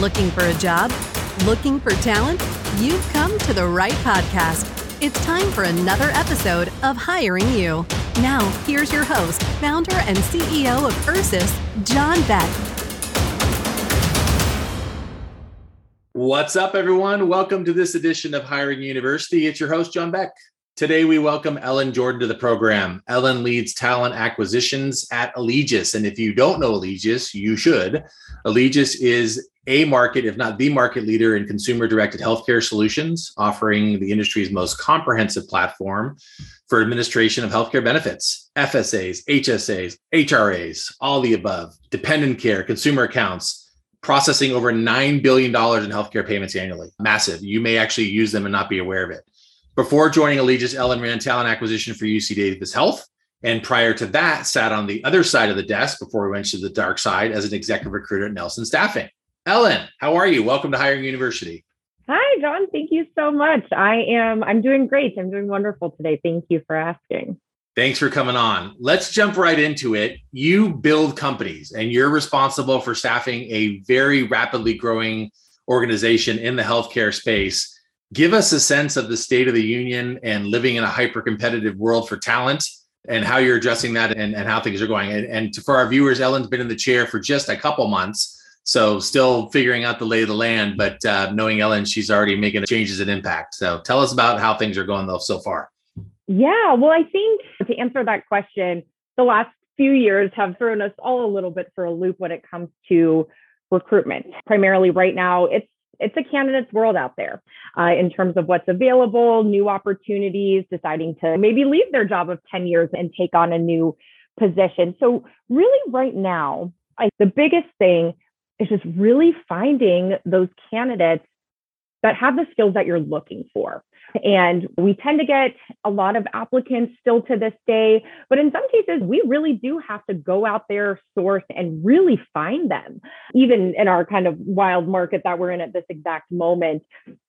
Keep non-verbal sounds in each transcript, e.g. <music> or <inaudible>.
Looking for a job? Looking for talent? You've come to the right podcast. It's time for another episode of Hiring You. Now, here's your host, founder and CEO of Ursus, John Beck. What's up, everyone? Welcome to this edition of Hiring University. It's your host, John Beck. Today, we welcome Ellen Jordan to the program. Ellen leads talent acquisitions at Alegeus. And if you don't know Alegeus, you should. Alegeus is a market, if not the market leader in consumer directed healthcare solutions, offering the industry's most comprehensive platform for administration of healthcare benefits, FSAs, HSAs, HRAs, all the above, dependent care, consumer accounts, processing over $9 billion in healthcare payments annually. Massive. You may actually use them and not be aware of it. Before joining Alegeus, Ellen ran talent acquisition for UC Davis Health. And prior to that, sat on the other side of the desk before we went to the dark side as an executive recruiter at Nelson Staffing. Ellen, how are you? Welcome to Hiring University. Hi, John. Thank you so much. I am I'm doing great. I'm doing wonderful today. Thank you for asking. Thanks for coming on. Let's jump right into it. You build companies and you're responsible for staffing a very rapidly growing organization in the healthcare space give us a sense of the state of the union and living in a hyper competitive world for talent and how you're addressing that and, and how things are going. And, and to, for our viewers, Ellen's been in the chair for just a couple months. So still figuring out the lay of the land, but uh, knowing Ellen, she's already making changes and impact. So tell us about how things are going though so far. Yeah, well, I think to answer that question, the last few years have thrown us all a little bit for a loop when it comes to recruitment. Primarily right now, it's it's a candidate's world out there uh, in terms of what's available, new opportunities, deciding to maybe leave their job of 10 years and take on a new position. So, really, right now, I, the biggest thing is just really finding those candidates that have the skills that you're looking for. And we tend to get a lot of applicants still to this day. But in some cases, we really do have to go out there, source, and really find them, even in our kind of wild market that we're in at this exact moment.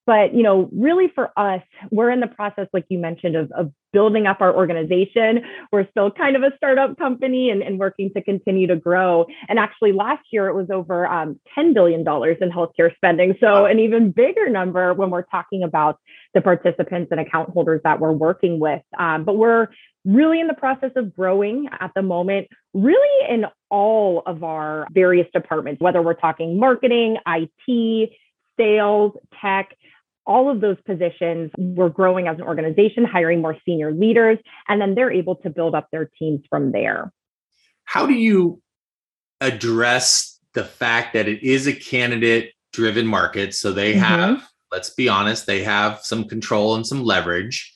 But, you know, really for us, we're in the process, like you mentioned, of, of building up our organization. We're still kind of a startup company and, and working to continue to grow. And actually, last year it was over um, $10 billion in healthcare spending. So, an even bigger number when we're talking about the participants and account holders that we're working with. Um, but we're really in the process of growing at the moment, really in all of our various departments, whether we're talking marketing, IT, sales, tech all of those positions, we're growing as an organization, hiring more senior leaders, and then they're able to build up their teams from there. How do you address the fact that it is a candidate driven market? So they mm-hmm. have, let's be honest, they have some control and some leverage.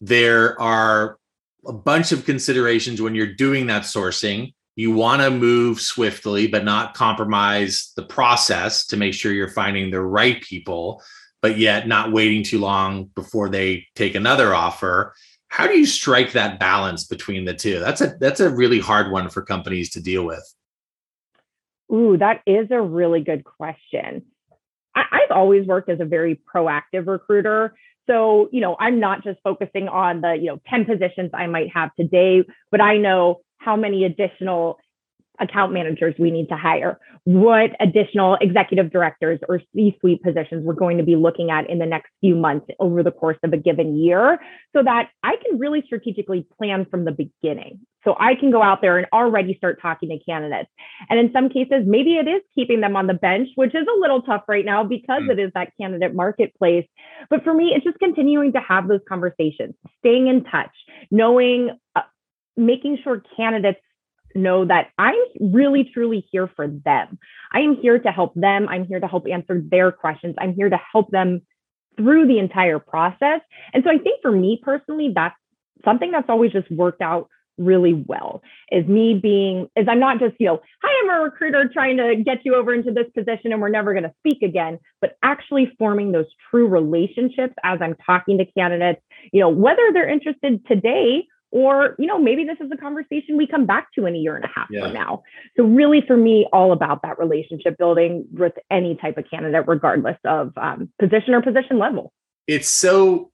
There are a bunch of considerations when you're doing that sourcing. You want to move swiftly, but not compromise the process to make sure you're finding the right people but yet not waiting too long before they take another offer. How do you strike that balance between the two? That's a that's a really hard one for companies to deal with. Ooh, that is a really good question. I, I've always worked as a very proactive recruiter. So, you know, I'm not just focusing on the, you know, 10 positions I might have today, but I know how many additional account managers we need to hire, what additional executive directors or C suite positions we're going to be looking at in the next few months over the course of a given year, so that I can really strategically plan from the beginning. So I can go out there and already start talking to candidates. And in some cases, maybe it is keeping them on the bench, which is a little tough right now because mm. it is that candidate marketplace. But for me, it's just continuing to have those conversations, staying in touch, knowing. Uh, making sure candidates know that I'm really truly here for them. I am here to help them. I'm here to help answer their questions. I'm here to help them through the entire process. And so I think for me personally, that's something that's always just worked out really well is me being is I'm not just, you know, hi, I'm a recruiter trying to get you over into this position and we're never going to speak again, but actually forming those true relationships as I'm talking to candidates, you know, whether they're interested today or you know maybe this is a conversation we come back to in a year and a half yeah. from now so really for me all about that relationship building with any type of candidate regardless of um, position or position level it's so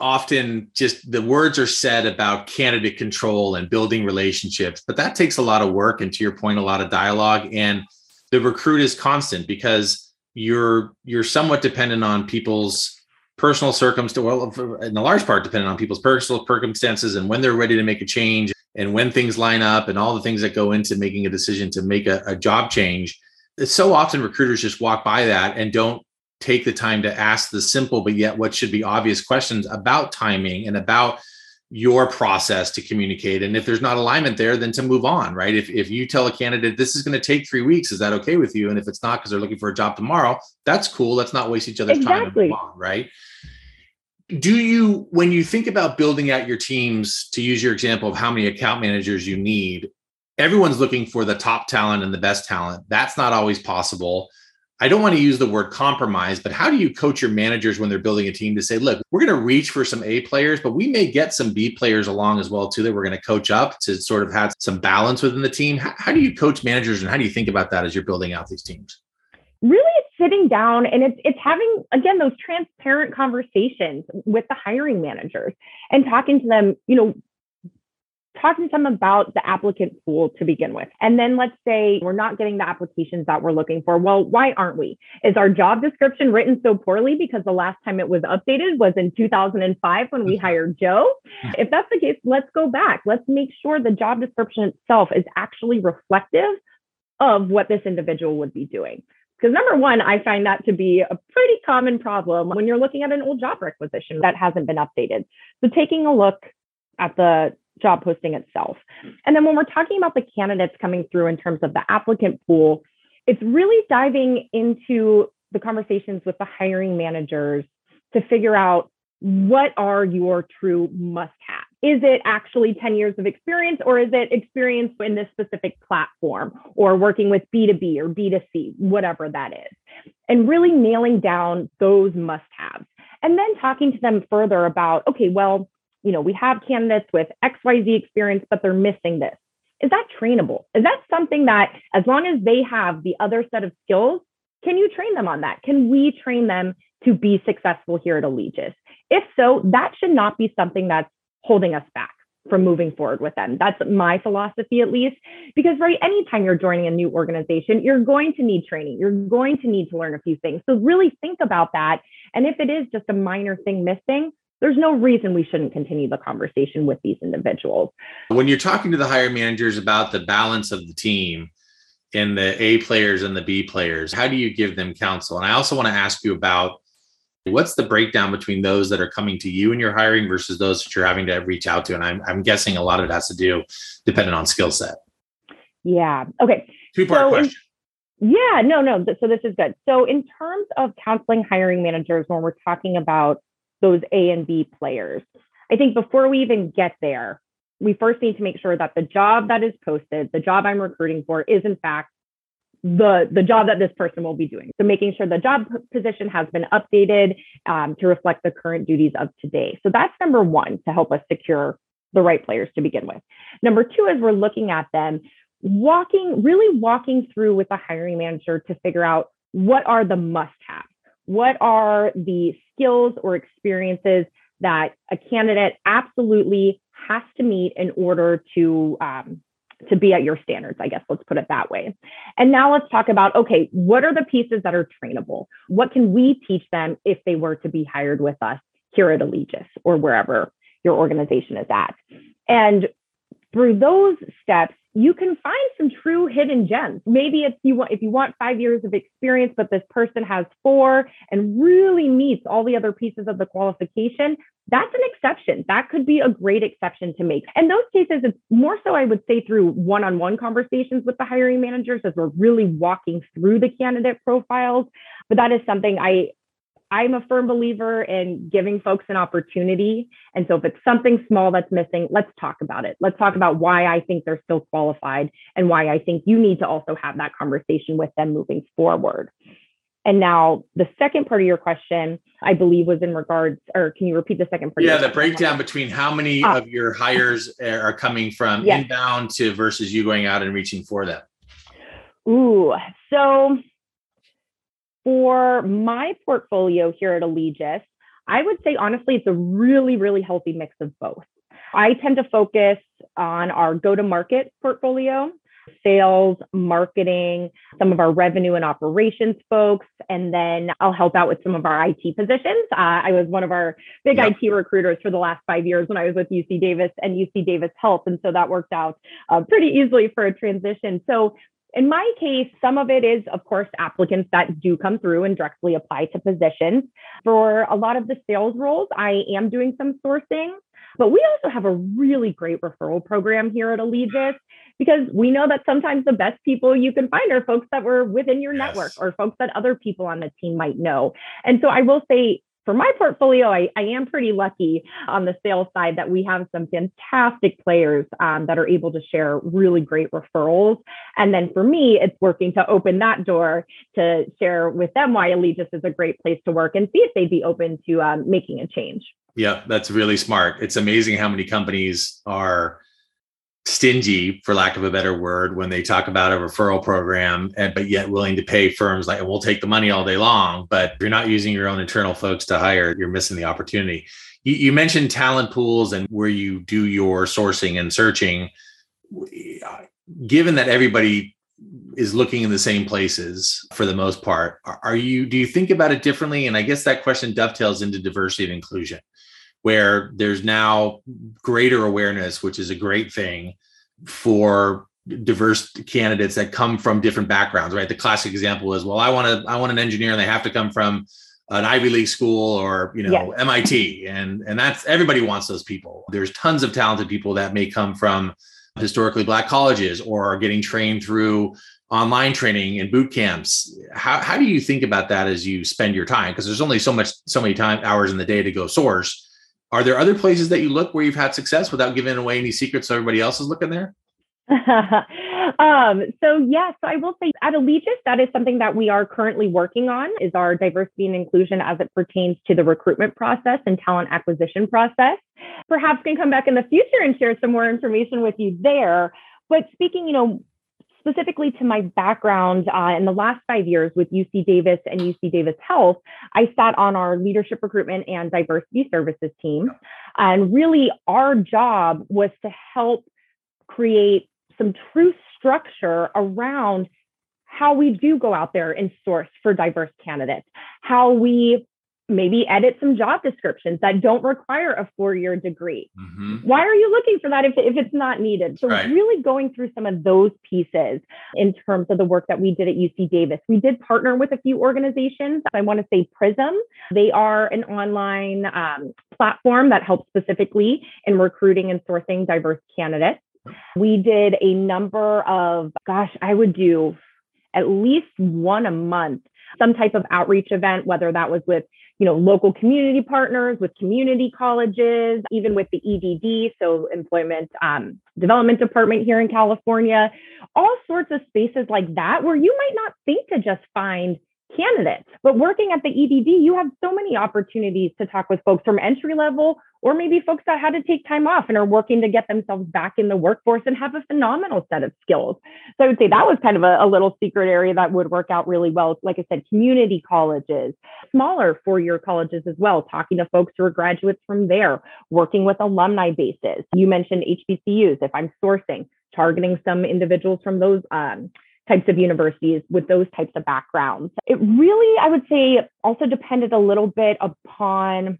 often just the words are said about candidate control and building relationships but that takes a lot of work and to your point a lot of dialogue and the recruit is constant because you're you're somewhat dependent on people's personal circumstances well in a large part depending on people's personal circumstances and when they're ready to make a change and when things line up and all the things that go into making a decision to make a, a job change. So often recruiters just walk by that and don't take the time to ask the simple but yet what should be obvious questions about timing and about your process to communicate. And if there's not alignment there then to move on right? If, if you tell a candidate this is going to take three weeks is that okay with you? And if it's not because they're looking for a job tomorrow that's cool. Let's not waste each other's exactly. time on, right? Do you when you think about building out your teams to use your example of how many account managers you need everyone's looking for the top talent and the best talent. That's not always possible I don't want to use the word compromise, but how do you coach your managers when they're building a team to say, look, we're going to reach for some A players, but we may get some B players along as well too that we're going to coach up to sort of have some balance within the team. How, do you coach managers and how do you think about that as you're building out these teams? Really, it's sitting down and it's it's having again those transparent conversations with the hiring managers and talking to them. You know, talking to them about the applicant pool to begin with. And then let's say we're not getting the applications that we're looking for. Well, why aren't we? Is our job description written so poorly because the last time it was updated was in 2005 when we mm-hmm. hired Joe? If that's the case, let's go back. Let's make sure the job description itself is actually reflective of what this individual would be doing. Because number one, I find that to be a pretty common problem when you're looking at an old job requisition that hasn't been updated. So taking a look at the job posting itself. And then when we're talking about the candidates coming through in terms of the applicant pool, it's really diving into the conversations with the hiring managers to figure out what are your true must have. Is it actually 10 years of experience or is it experience in this specific platform or working with B2B or B2C, whatever that is? And really nailing down those must haves. And then talking to them further about, okay, well, you know, we have candidates with XYZ experience, but they're missing this. Is that trainable? Is that something that, as long as they have the other set of skills, can you train them on that? Can we train them to be successful here at Alegeus? If so, that should not be something that's holding us back from moving forward with them. That's my philosophy, at least, because right, anytime you're joining a new organization, you're going to need training. You're going to need to learn a few things. So really think about that. And if it is just a minor thing missing, there's no reason we shouldn't continue the conversation with these individuals. When you're talking to the hire managers about the balance of the team and the A players and the B players, how do you give them counsel? And I also want to ask you about what's the breakdown between those that are coming to you and you're hiring versus those that you're having to reach out to? And I'm, I'm guessing a lot of it has to do depending on skill set. Yeah. Okay. Two part so question. In, yeah, no, no. So this is good. So in terms of counseling hiring managers, when we're talking about those A and B players. I think before we even get there, we first need to make sure that the job that is posted, the job I'm recruiting for, is in fact the, the job that this person will be doing. So making sure the job position has been updated um, to reflect the current duties of today. So that's number one to help us secure the right players to begin with. Number two, as we're looking at them, walking, really walking through with the hiring manager to figure out what are the must haves what are the skills or experiences that a candidate absolutely has to meet in order to um, to be at your standards i guess let's put it that way? And now let's talk about okay what are the pieces that are trainable? What can we teach them if they were to be hired with us here at alegeus or wherever your organization is at? And through those steps you can find some true hidden gems. Maybe if you want if you want 5 years of experience but this person has 4 and really meets all the other pieces of the qualification, that's an exception. That could be a great exception to make. And those cases it's more so I would say through one-on-one conversations with the hiring managers as we're really walking through the candidate profiles, but that is something I I'm a firm believer in giving folks an opportunity. And so if it's something small that's missing, let's talk about it. Let's talk about why I think they're still qualified and why I think you need to also have that conversation with them moving forward. And now the second part of your question, I believe, was in regards, or can you repeat the second part? Yeah, the breakdown between how many ah. of your hires are coming from yes. inbound to versus you going out and reaching for them. Ooh, so for my portfolio here at Alegeus, I would say honestly, it's a really, really healthy mix of both. I tend to focus on our go to market portfolio. sales, marketing, some of our revenue and operations folks, and then I'll help out with some of our IT positions. Uh, I was one of our big yep. IT recruiters for the last five years when I was with UC Davis and UC Davis Health, and so that worked out uh, pretty easily for a transition. So in my case, some of it is, of course, applicants that do come through and directly apply to positions. For a lot of the sales roles, I am doing some sourcing, but we also have a really great referral program here at Alegeus because we know that sometimes the best people you can find are folks that were within your yes. network or folks that other people on the team might know. And so I will say for my portfolio, I, I, am pretty lucky on the sales side that we have some fantastic players um, that are able to share really great referrals. And then for me, it's working to open that door to share with them why Alegeus is a great place to work and see if they'd be open to um, making a change. Yeah, that's really smart. It's amazing how many companies are stingy for lack of a better word when they talk about a referral program and but yet willing to pay firms like we'll take the money all day long but if you're not using your own internal folks to hire you're missing the opportunity. You, you mentioned talent pools and where you do your sourcing and searching. Given that everybody is looking in the same places for the most part are you do you think about it differently? And i guess that question dovetails into diversity and inclusion where there's now greater awareness, which is a great thing for diverse candidates that come from different backgrounds, right? The classic example is, well, I want to, I want an engineer and they have to come from an Ivy League school or, you know, yes. MIT. And, and that's, everybody wants those people. There's tons of talented people that may come from historically black colleges or are getting trained through online training and boot camps. How, how do you think about that as you spend your time? Because there's only so much, so many time hours in the day to go source are there other places that you look where you've had success without giving away any secrets so everybody else is looking there? <laughs> um, so yes, so I will say at Alegeus, that is something that we are currently working on is our diversity and inclusion as it pertains to the recruitment process and talent acquisition process. Perhaps can come back in the future and share some more information with you there. But speaking, you know, specifically to my background uh, in the last five years with UC Davis and UC Davis Health, I sat on our leadership recruitment and diversity services team. And really, our job was to help create some true structure around how we do go out there and source for diverse candidates, how we maybe edit some job descriptions that don't require a four-year degree. Mm-hmm. Why are you looking for that if, if it's not needed? So right. really going through some of those pieces in terms of the work that we did at UC Davis. We did partner with a few organizations. I want to say Prism. They are an online um, platform that helps specifically in recruiting and sourcing diverse candidates. We did a number of, gosh, I would do at least one a month some type of outreach event, whether that was with you know, local community partners with community colleges, even with the EDD, so Employment um, Development Department here in California, all sorts of spaces like that where you might not think to just find candidates. But working at the EDD, you have so many opportunities to talk with folks from entry level or maybe folks that had to take time off and are working to get themselves back in the workforce and have a phenomenal set of skills. So I would say that was kind of a, a little secret area that would work out really well. Like I said, community colleges, smaller four year colleges as well, talking to folks who are graduates from there, working with alumni bases. You mentioned HBCUs. If I'm sourcing, targeting some individuals from those um, types of universities with those types of backgrounds. It really, I would say, also depended a little bit upon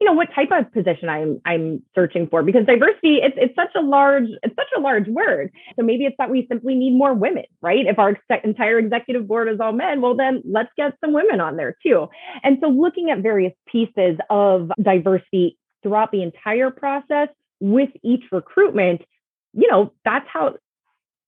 you know what type of position I'm I'm searching for because diversity it's it's such a large it's such a large word. So maybe it's that we simply need more women, right? If our ex- entire executive board is all men, well then let's get some women on there too. And so looking at various pieces of diversity throughout the entire process with each recruitment, you know, that's how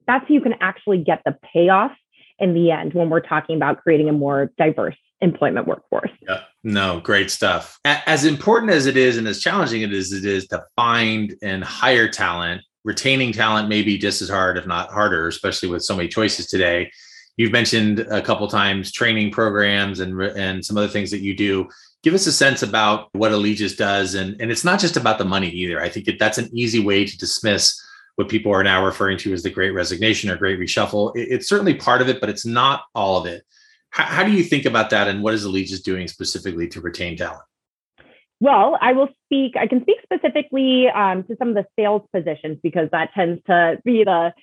that's how you can actually get the payoff in the end when we're talking about creating a more diverse employment workforce. Yeah, no, great stuff. As important as it is and as challenging it is, it is to find and hire talent. Retaining talent may be just as hard, if not harder, especially with so many choices today. You've mentioned a couple times training programs and and some other things that you do. Give us a sense about what Alegeus does, and and it's not just about the money either. I think that that's an easy way to dismiss what people are now referring to as the great resignation or great reshuffle. It's certainly part of it, but it's not all of it. How, how do you think about that, and what is Alegeus doing specifically to retain talent? Well, I will speak, I can speak specifically um, to some of the sales positions because that tends to be the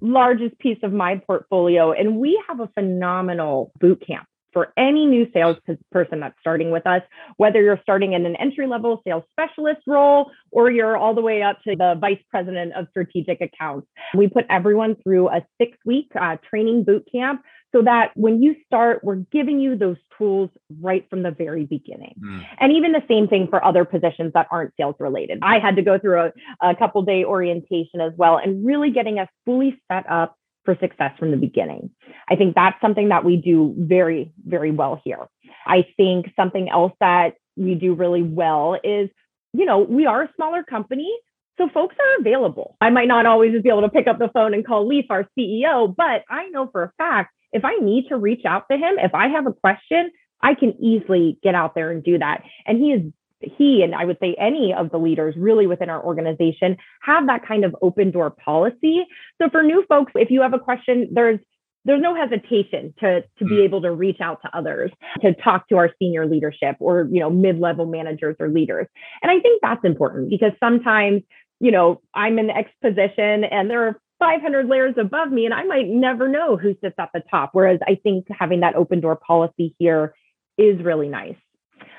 largest piece of my portfolio. And we have a phenomenal boot camp for any new sales person that's starting with us, whether you're starting in an entry level sales specialist role or you're all the way up to the vice president of strategic accounts. We put everyone through a six week uh, training boot camp so that when you start, we're giving you those tools right from the very beginning. Mm. And even the same thing for other positions that aren't sales related. I had to go through a, a couple day orientation as well and really getting us fully set up for success from the beginning. I think that's something that we do very, very well here. I think something else that we do really well is, you know, we are a smaller company. So folks are available. I might not always be able to pick up the phone and call Leaf, our CEO, but I know for a fact if I need to reach out to him, if I have a question, I can easily get out there and do that. And he is he and I would say any of the leaders really within our organization have that kind of open door policy. So for new folks, if you have a question, there's there's no hesitation to to be mm. able to reach out to others to talk to our senior leadership or you know mid-level managers or leaders and i think that's important because sometimes you know i'm in x position and there are 500 layers above me and i might never know who sits at the top whereas i think having that open door policy here is really nice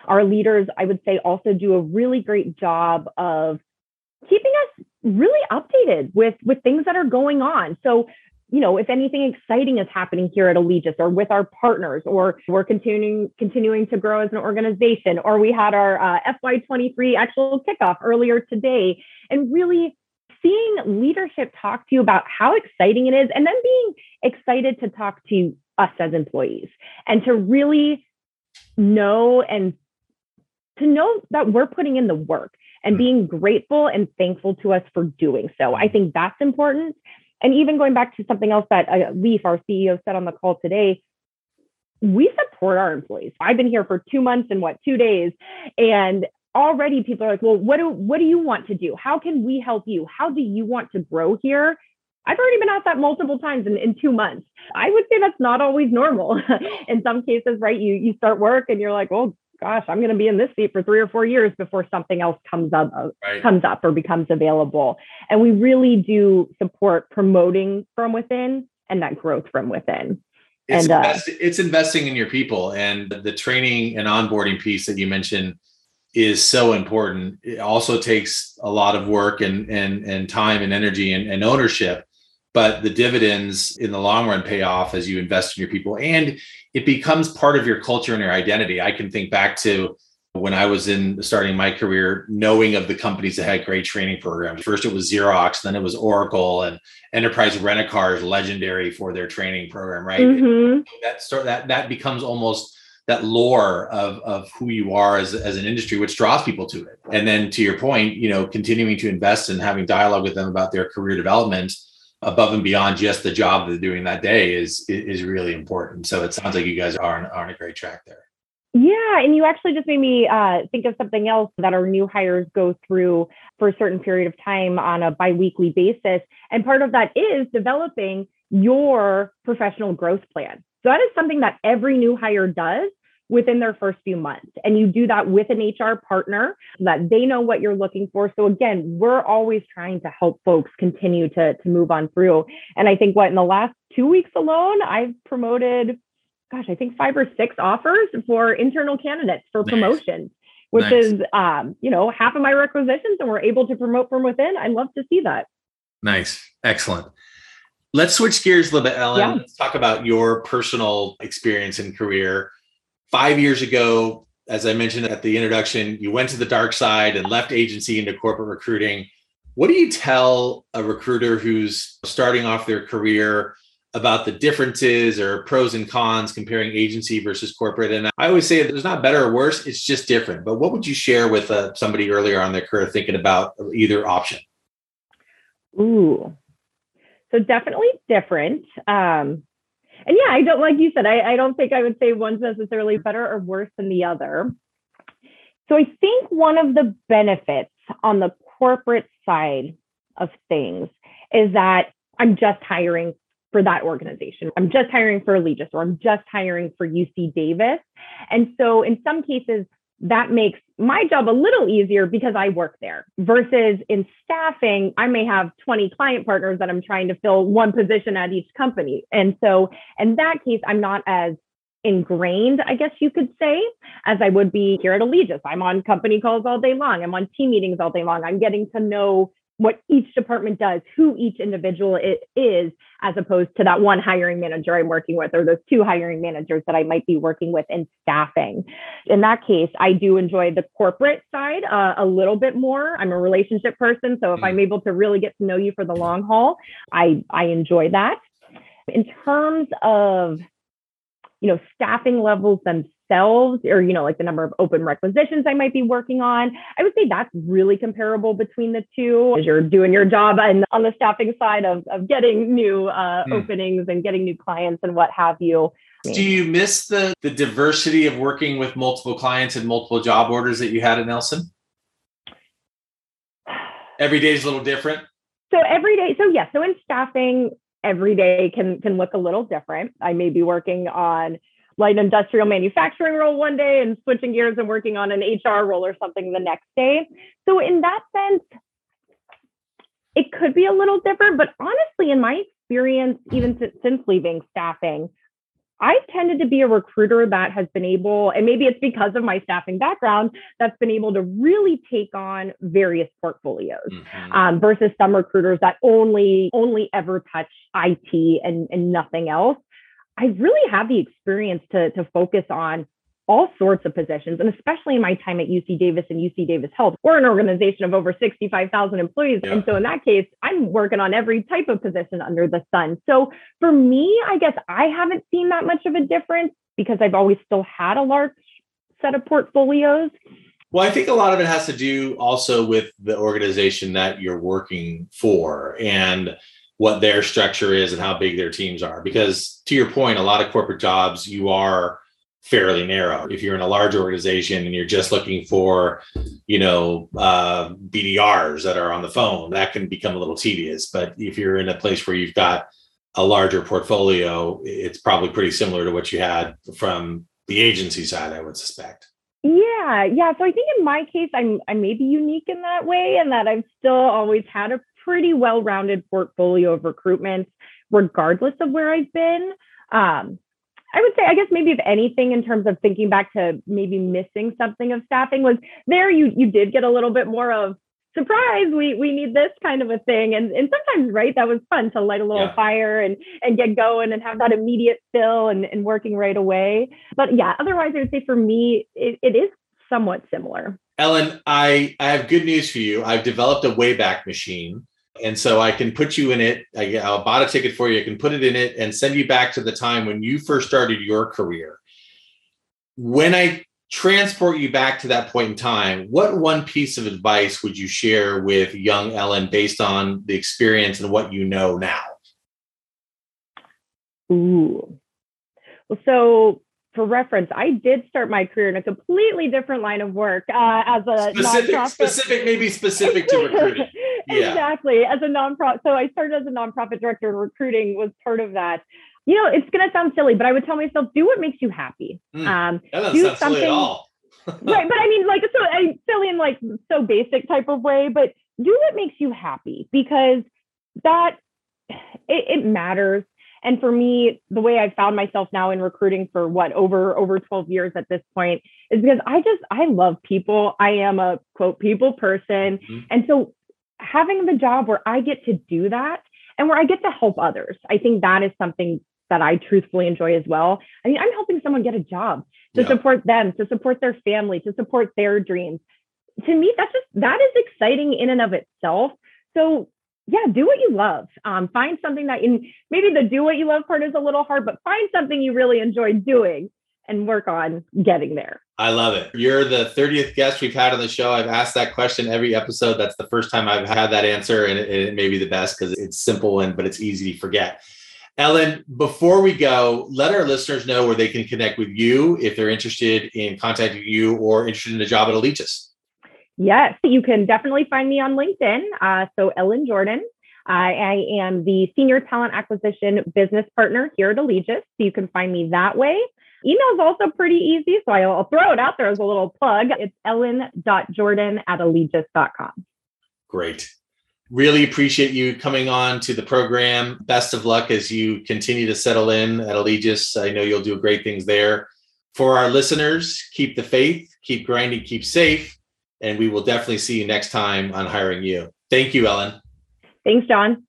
our leaders, I would say, also do a really great job of keeping us really updated with with things that are going on. So you know, if anything exciting is happening here at Alegeus or with our partners, or we're continuing continuing to grow as an organization, or we had our uh, FY23 actual kickoff earlier today, and really seeing leadership talk to you about how exciting it is, and then being excited to talk to us as employees, and to really know and to know that we're putting in the work and being grateful and thankful to us for doing so. I think that's important. And even going back to something else that uh, Leaf, our CEO, said on the call today, we support our employees. I've been here for two months and what, two days. And already people are like, well, what do, what do you want to do? How can we help you? How do you want to grow here? I've already been asked that multiple times in, in two months. I would say that's not always normal. <laughs> in some cases, right? You you start work and you're like, well, gosh, I'm going to be in this seat for three or four years before something else comes up uh, right. comes up or becomes available. And we really do support promoting from within and that growth from within. It's, and, uh, it's investing in your people and the training and onboarding piece that you mentioned is so important. It also takes a lot of work and and and time and energy and, and ownership but the dividends in the long run pay off as you invest in your people and it becomes part of your culture and your identity i can think back to when i was in starting my career knowing of the companies that had great training programs first it was xerox then it was oracle and enterprise rent-a-car is legendary for their training program right mm-hmm. that start that that becomes almost that lore of of who you are as, as an industry which draws people to it and then to your point you know continuing to invest and having dialogue with them about their career development above and beyond just the job they're doing that day is is really important. So it sounds like you guys are on, are on a great track there. Yeah, and you actually just made me uh, think of something else that our new hires go through for a certain period of time on a biweekly basis, and part of that is developing your professional growth plan. So that is something that every new hire does within their first few months. And you do that with an HR partner so that they know what you're looking for. So again, we're always trying to help folks continue to, to move on through. And I think what in the last two weeks alone, I've promoted, gosh, I think five or six offers for internal candidates for nice. promotions. Which nice. is, um, you know, half of my requisitions, and we're able to promote from within. I love to see that. Nice, excellent. Let's switch gears a little bit, Ellen. Yeah. Let's talk about your personal experience and career five years ago, as I mentioned at the introduction, you went to the dark side and left agency into corporate recruiting. What do you tell a recruiter who's starting off their career about the differences or pros and cons comparing agency versus corporate? And I always say there's not better or worse, it's just different. But what would you share with uh, somebody earlier on their career thinking about either option? Ooh, so definitely different. Um, and yeah, I don't like you said, I, I don't think I would say one's necessarily better or worse than the other. So I think one of the benefits on the corporate side of things is that I'm just hiring for that organization. I'm just hiring for Alegeus or I'm just hiring for UC Davis. And so in some cases, that makes my job a little easier because I work there versus in staffing, I may have 20 client partners that I'm trying to fill one position at each company. And so in that case, I'm not as ingrained, I guess you could say, as I would be here at Alegeus. I'm on company calls all day long. I'm on team meetings all day long. I'm getting to know what each department does, who each individual is, as opposed to that one hiring manager I'm working with, or those two hiring managers that I might be working with in staffing. In that case, I do enjoy the corporate side uh, a little bit more. I'm a relationship person, so if mm. I'm able to really get to know you for the long haul, I I enjoy that. In terms of you know staffing levels themselves themselves or you know like the number of open requisitions i might be working on. I would say that's really comparable between the two as you're doing your job and on the staffing side of, of getting new uh, hmm. openings and getting new clients and what have you. Do you miss the the diversity of working with multiple clients and multiple job orders that you had at nelson? Every day is a little different? So every day so yes yeah, so in staffing every day can can look a little different. I may be working on light industrial manufacturing role one day and switching gears and working on an HR role or something the next day. So, in that sense, it could be a little different. But honestly, in my experience, even since leaving staffing, I've tended to be a recruiter that has been able, and maybe it's because of my staffing background, that's been able to really take on various portfolios mm-hmm. um, versus some recruiters that only only ever touch IT and, and nothing else. I really have the experience to, to focus on all sorts of positions, and especially in my time at UC Davis and UC Davis Health. We're an organization of over 65,000 employees. Yeah. And so in that case, I'm working on every type of position under the sun. So for me, I guess I haven't seen that much of a difference because I've always still had a large set of portfolios. Well, I think a lot of it has to do also with the organization that you're working for. And what their structure is and how big their teams are. Because to your point, a lot of corporate jobs, you are fairly narrow. If you're in a large organization and you're just looking for, you know, uh, BDRs that are on the phone, that can become a little tedious. But if you're in a place where you've got a larger portfolio, it's probably pretty similar to what you had from the agency side, I would suspect. Yeah, yeah. So I think in my case, I'm I may be unique in that way, and that I've still always had a pretty well rounded portfolio of recruitment, regardless of where I've been. Um, I would say, I guess maybe if anything, in terms of thinking back to maybe missing something of staffing, was there you you did get a little bit more of surprise we we need this kind of a thing. And and sometimes right that was fun to light a little yeah. fire and and get going and have that immediate fill and, and working right away. But yeah otherwise i would say for me it, it is somewhat similar. Ellen i i have good news for you. I've developed a wayback machine and so I can put you in it. I, I'll bought a ticket for you. I can put it in it and send you back to the time when you first started your career. When I transport you back to that point in time, what one piece of advice would you share with young Ellen based on the experience and what you know now? Ooh. Well, so for reference, I did start my career in a completely different line of work uh, as a specific, nonprofit. specific, maybe specific to recruiting. <laughs> yeah. Exactly, as a nonprofit. So I started as a nonprofit director, and recruiting was part of that. You know, it's going to sound silly, but I would tell myself, do what makes you happy. Mm, um, do something. <laughs> right, but I mean, like, so I silly in like so basic type of way, but do what makes you happy because that it, it matters and for me, the way I've found myself now in recruiting for what over over 12 years at this point is because I just I love people. I am a quote people person. Mm-hmm. And so having the job where I get to do that and where I get to help others, I think that is something that I truthfully enjoy as well. I mean, I'm helping someone get a job to yeah. support them, to support their family, to support their dreams. To me, that's just that is exciting in and of itself. So yeah, do what you love. Um, find something that in maybe the do what you love part is a little hard, but find something you really enjoy doing and work on getting there. I love it. You're the 30th guest we've had on the show. I've asked that question every episode. That's the first time I've had that answer, and it, it may be the best because it's simple and but it's easy to forget. Ellen, before we go, let our listeners know where they can connect with you if they're interested in contacting you or interested in a job at Alegeus. Yes, you can definitely find me on LinkedIn. Uh, so, Ellen Jordan. I am the Senior Talent Acquisition Business Partner here at Alegeus. So, you can find me that way. Email is also pretty easy. So I'll throw it out there as a little plug. It's ellen.jordan at alegeus.com. Great. Really appreciate you coming on to the program. Best of luck as you continue to settle in at Alegeus. I know you'll do great things there. For our listeners, keep the faith, keep grinding, keep safe, and we will definitely see you next time on Hiring You. Thank you, Ellen. Thanks, John.